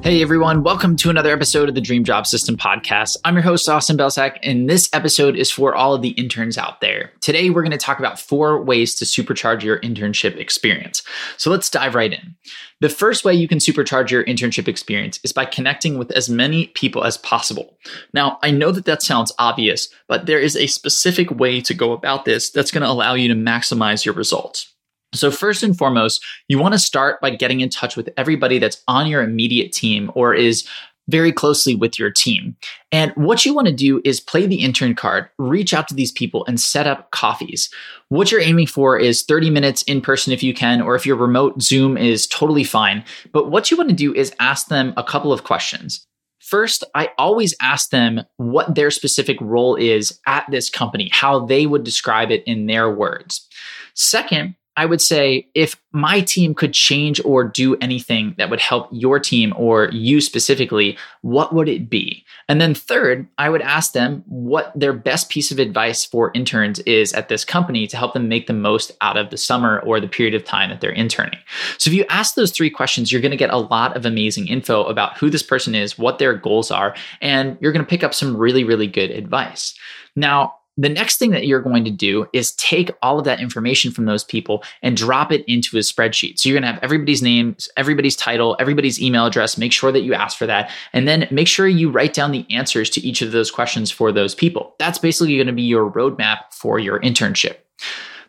Hey everyone, welcome to another episode of the Dream Job System podcast. I'm your host, Austin Belcak, and this episode is for all of the interns out there. Today, we're going to talk about four ways to supercharge your internship experience. So let's dive right in. The first way you can supercharge your internship experience is by connecting with as many people as possible. Now, I know that that sounds obvious, but there is a specific way to go about this that's going to allow you to maximize your results. So, first and foremost, you want to start by getting in touch with everybody that's on your immediate team or is very closely with your team. And what you want to do is play the intern card, reach out to these people, and set up coffees. What you're aiming for is 30 minutes in person if you can, or if you're remote, Zoom is totally fine. But what you want to do is ask them a couple of questions. First, I always ask them what their specific role is at this company, how they would describe it in their words. Second, I would say if my team could change or do anything that would help your team or you specifically, what would it be? And then third, I would ask them what their best piece of advice for interns is at this company to help them make the most out of the summer or the period of time that they're interning. So if you ask those three questions, you're going to get a lot of amazing info about who this person is, what their goals are, and you're going to pick up some really, really good advice. Now, the next thing that you're going to do is take all of that information from those people and drop it into a spreadsheet. So you're going to have everybody's names, everybody's title, everybody's email address. Make sure that you ask for that. And then make sure you write down the answers to each of those questions for those people. That's basically going to be your roadmap for your internship.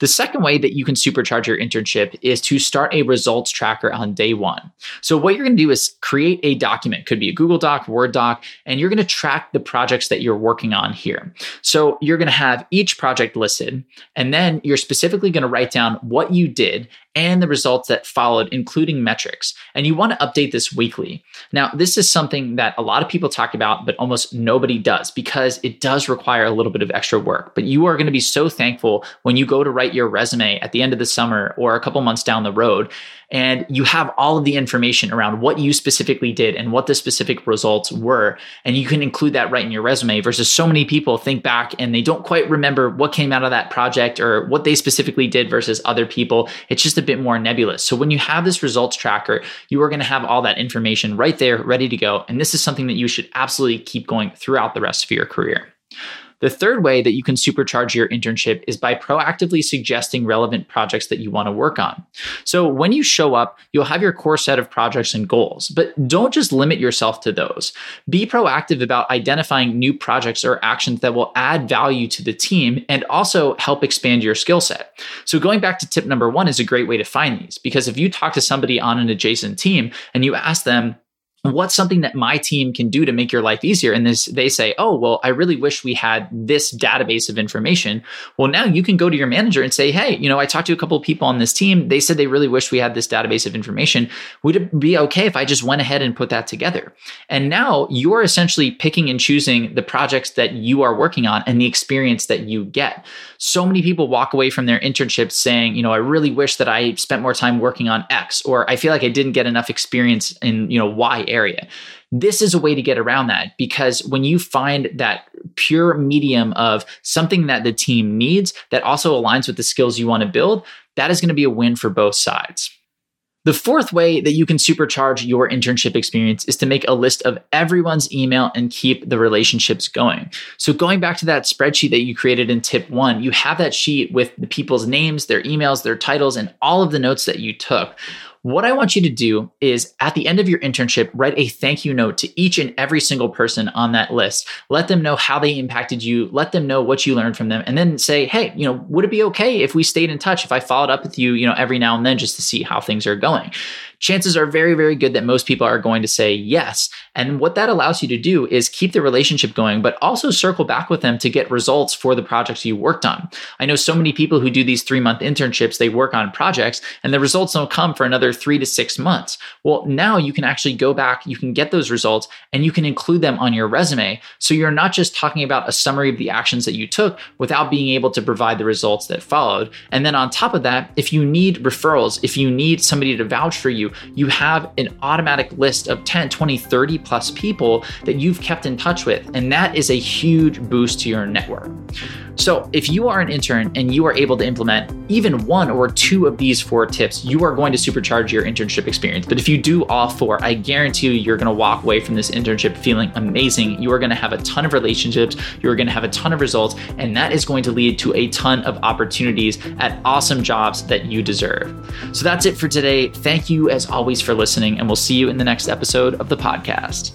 The second way that you can supercharge your internship is to start a results tracker on day one. So, what you're going to do is create a document, could be a Google Doc, Word doc, and you're going to track the projects that you're working on here. So, you're going to have each project listed, and then you're specifically going to write down what you did and the results that followed, including metrics. And you want to update this weekly. Now, this is something that a lot of people talk about, but almost nobody does because it does require a little bit of extra work. But you are going to be so thankful when you go to write your resume at the end of the summer or a couple months down the road and you have all of the information around what you specifically did and what the specific results were. And you can include that right in your resume versus so many people think back and they don't quite remember what came out of that project or what they specifically did versus other people. It's just a bit more nebulous. So when you have this results tracker you are going to have all that information right there ready to go. And this is something that you should absolutely keep going throughout the rest of your career the third way that you can supercharge your internship is by proactively suggesting relevant projects that you want to work on. So when you show up, you'll have your core set of projects and goals, but don't just limit yourself to those. Be proactive about identifying new projects or actions that will add value to the team and also help expand your skill set. So going back to tip number one is a great way to find these because if you talk to somebody on an adjacent team and you ask them, what's something that my team can do to make your life easier? And this they say oh well i really wish we had this database of information. Well now you can go to your manager and say hey you know i talked to a couple of people on this team. They said they really wish we had this database of information. Would it be okay if i just went ahead and put that together? And now you're essentially picking and choosing the projects that you are working on and the experience that you get. So many people walk away from their internships saying you know i really wish that i spent more time working on x or i feel like i didn't get enough experience in you know y area. This is a way to get around that because when you find that pure medium of something that the team needs that also aligns with the skills you want to build, that is going to be a win for both sides. The fourth way that you can supercharge your internship experience is to make a list of everyone's email and keep the relationships going. So, going back to that spreadsheet that you created in tip one, you have that sheet with the people's names, their emails, their titles, and all of the notes that you took. What I want you to do is at the end of your internship, write a thank you note to each and every single person on that list. Let them know how they impacted you, let them know what you learned from them, and then say, hey, you know, would it be okay if we stayed in touch, if I followed up with you, you know, every now and then just to see how things are going? chances are very, very good that most people are going to say yes. And what that allows you to do is keep the relationship going, but also circle back with them to get results for the projects you worked on. I know so many people who do these three month internships, they work on projects and the results don't come for another three to six months. Well, now you can actually go back, you can get those results and you can include them on your resume. So you're not just talking about a summary of the actions that you took without being able to provide the results that followed. And then on top of that, if you need referrals, if you need somebody to vouch for you, you have an automatic list of 10, 20, 30 plus people that you've kept in touch with. And that is a huge boost to your network. So, if you are an intern and you are able to implement even one or two of these four tips, you are going to supercharge your internship experience. But if you do all four, I guarantee you, you're going to walk away from this internship feeling amazing. You are going to have a ton of relationships, you're going to have a ton of results, and that is going to lead to a ton of opportunities at awesome jobs that you deserve. So, that's it for today. Thank you, as always, for listening, and we'll see you in the next episode of the podcast.